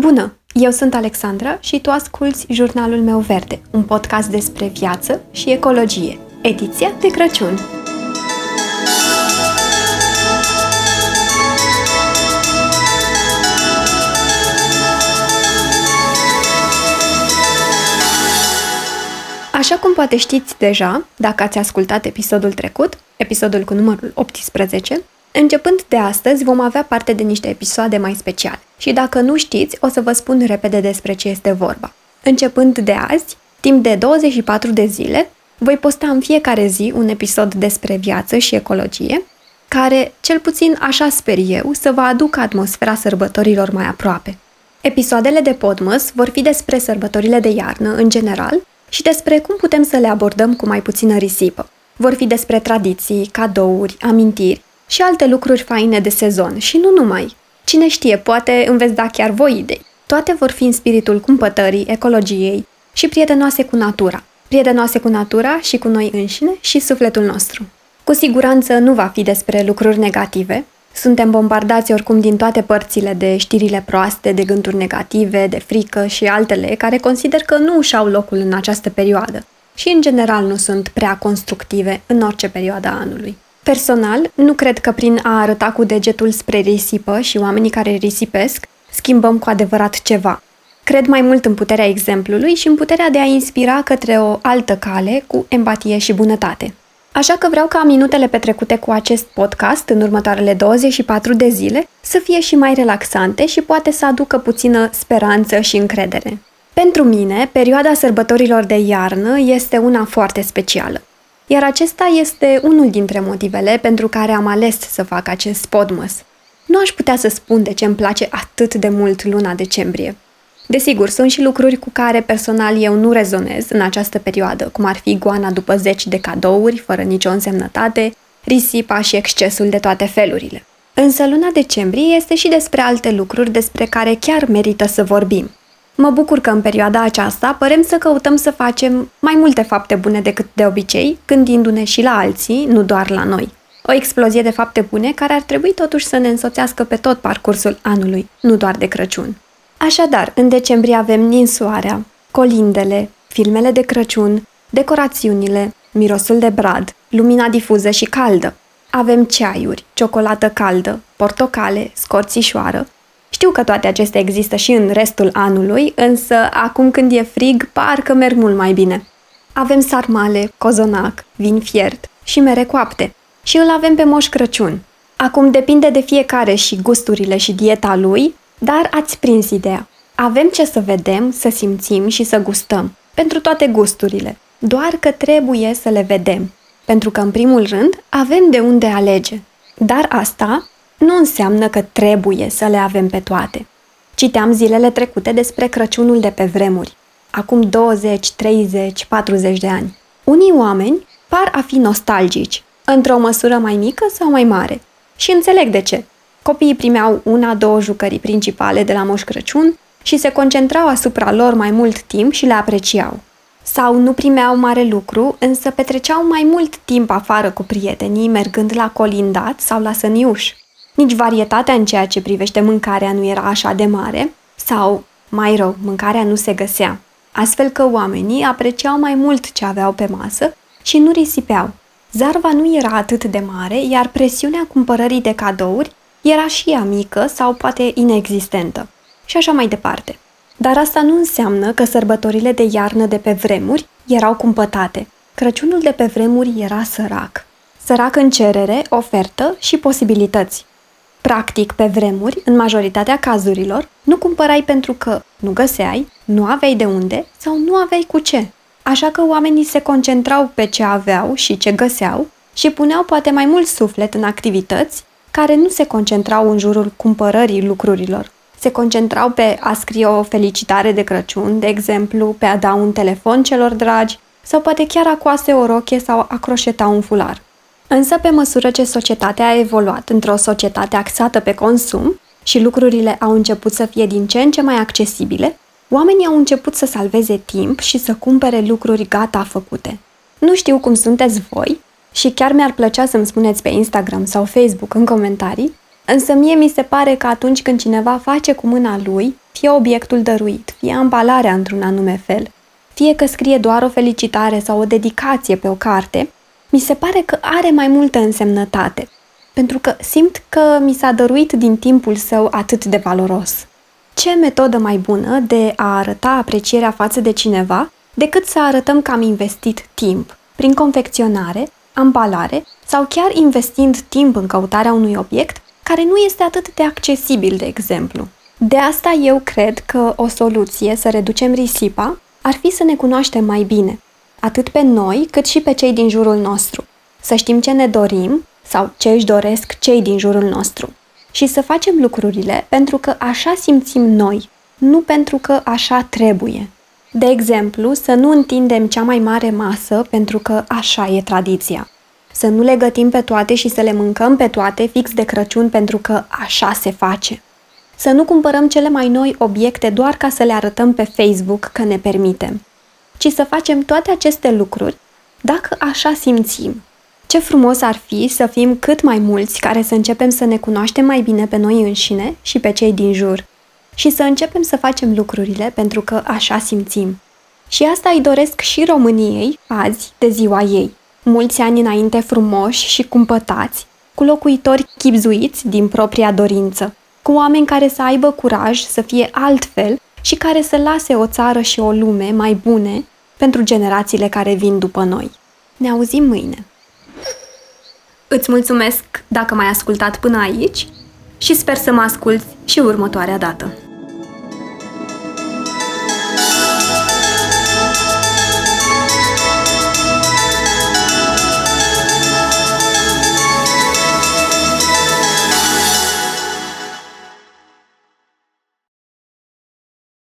Bună! Eu sunt Alexandra și tu asculți Jurnalul meu verde, un podcast despre viață și ecologie, ediția de Crăciun. Așa cum poate știți deja, dacă ați ascultat episodul trecut, episodul cu numărul 18, Începând de astăzi vom avea parte de niște episoade mai speciale și dacă nu știți, o să vă spun repede despre ce este vorba. Începând de azi, timp de 24 de zile, voi posta în fiecare zi un episod despre viață și ecologie, care, cel puțin așa sper eu, să vă aducă atmosfera sărbătorilor mai aproape. Episoadele de Podmas vor fi despre sărbătorile de iarnă în general și despre cum putem să le abordăm cu mai puțină risipă. Vor fi despre tradiții, cadouri, amintiri și alte lucruri faine de sezon și nu numai. Cine știe, poate îmi veți da chiar voi idei. Toate vor fi în spiritul cumpătării, ecologiei și prietenoase cu natura. Prietenoase cu natura și cu noi înșine și sufletul nostru. Cu siguranță nu va fi despre lucruri negative. Suntem bombardați oricum din toate părțile de știrile proaste, de gânduri negative, de frică și altele care consider că nu își au locul în această perioadă și în general nu sunt prea constructive în orice perioadă a anului. Personal, nu cred că prin a arăta cu degetul spre risipă și oamenii care risipesc, schimbăm cu adevărat ceva. Cred mai mult în puterea exemplului și în puterea de a inspira către o altă cale cu empatie și bunătate. Așa că vreau ca minutele petrecute cu acest podcast în următoarele 24 de zile să fie și mai relaxante și poate să aducă puțină speranță și încredere. Pentru mine, perioada sărbătorilor de iarnă este una foarte specială. Iar acesta este unul dintre motivele pentru care am ales să fac acest podmas. Nu aș putea să spun de ce îmi place atât de mult luna decembrie. Desigur, sunt și lucruri cu care personal eu nu rezonez în această perioadă, cum ar fi goana după zeci de cadouri, fără nicio însemnătate, risipa și excesul de toate felurile. Însă luna decembrie este și despre alte lucruri despre care chiar merită să vorbim – Mă bucur că în perioada aceasta părem să căutăm să facem mai multe fapte bune decât de obicei, gândindu-ne și la alții, nu doar la noi. O explozie de fapte bune care ar trebui totuși să ne însoțească pe tot parcursul anului, nu doar de Crăciun. Așadar, în decembrie avem ninsoarea, colindele, filmele de Crăciun, decorațiunile, mirosul de brad, lumina difuză și caldă. Avem ceaiuri, ciocolată caldă, portocale, scorțișoară, știu că toate acestea există și în restul anului, însă acum când e frig, parcă merg mult mai bine. Avem sarmale, cozonac, vin fiert și mere coapte. Și îl avem pe Moș Crăciun. Acum depinde de fiecare și gusturile și dieta lui, dar ați prins ideea. Avem ce să vedem, să simțim și să gustăm. Pentru toate gusturile. Doar că trebuie să le vedem. Pentru că, în primul rând, avem de unde alege. Dar asta nu înseamnă că trebuie să le avem pe toate. Citeam zilele trecute despre Crăciunul de pe vremuri, acum 20, 30, 40 de ani. Unii oameni par a fi nostalgici, într-o măsură mai mică sau mai mare. Și înțeleg de ce. Copiii primeau una, două jucării principale de la Moș Crăciun și se concentrau asupra lor mai mult timp și le apreciau. Sau nu primeau mare lucru, însă petreceau mai mult timp afară cu prietenii, mergând la colindat sau la săniuș. Nici varietatea în ceea ce privește mâncarea nu era așa de mare, sau, mai rău, mâncarea nu se găsea, astfel că oamenii apreciau mai mult ce aveau pe masă și nu risipeau. Zarva nu era atât de mare, iar presiunea cumpărării de cadouri era și ea mică sau poate inexistentă. Și așa mai departe. Dar asta nu înseamnă că sărbătorile de iarnă de pe vremuri erau cumpătate. Crăciunul de pe vremuri era sărac. Sărac în cerere, ofertă și posibilități. Practic, pe vremuri, în majoritatea cazurilor, nu cumpărai pentru că nu găseai, nu aveai de unde sau nu aveai cu ce. Așa că oamenii se concentrau pe ce aveau și ce găseau și puneau poate mai mult suflet în activități care nu se concentrau în jurul cumpărării lucrurilor. Se concentrau pe a scrie o felicitare de Crăciun, de exemplu, pe a da un telefon celor dragi sau poate chiar a coase o roche sau a croșeta un fular. Însă, pe măsură ce societatea a evoluat într-o societate axată pe consum și lucrurile au început să fie din ce în ce mai accesibile, oamenii au început să salveze timp și să cumpere lucruri gata făcute. Nu știu cum sunteți voi și chiar mi-ar plăcea să-mi spuneți pe Instagram sau Facebook în comentarii Însă mie mi se pare că atunci când cineva face cu mâna lui, fie obiectul dăruit, fie ambalarea într-un anume fel, fie că scrie doar o felicitare sau o dedicație pe o carte, mi se pare că are mai multă însemnătate, pentru că simt că mi s-a dăruit din timpul său atât de valoros. Ce metodă mai bună de a arăta aprecierea față de cineva decât să arătăm că am investit timp, prin confecționare, ambalare sau chiar investind timp în căutarea unui obiect care nu este atât de accesibil, de exemplu. De asta eu cred că o soluție să reducem risipa ar fi să ne cunoaștem mai bine, atât pe noi cât și pe cei din jurul nostru. Să știm ce ne dorim sau ce își doresc cei din jurul nostru. Și să facem lucrurile pentru că așa simțim noi, nu pentru că așa trebuie. De exemplu, să nu întindem cea mai mare masă pentru că așa e tradiția. Să nu le gătim pe toate și să le mâncăm pe toate fix de Crăciun pentru că așa se face. Să nu cumpărăm cele mai noi obiecte doar ca să le arătăm pe Facebook că ne permitem, ci să facem toate aceste lucruri dacă așa simțim. Ce frumos ar fi să fim cât mai mulți care să începem să ne cunoaștem mai bine pe noi înșine și pe cei din jur și să începem să facem lucrurile pentru că așa simțim. Și asta îi doresc și României azi de ziua ei. Mulți ani înainte frumoși și cumpătați, cu locuitori chipzuiți din propria dorință, cu oameni care să aibă curaj să fie altfel și care să lase o țară și o lume mai bune pentru generațiile care vin după noi. Ne auzim mâine! Îți mulțumesc dacă m-ai ascultat până aici și sper să mă asculți și următoarea dată.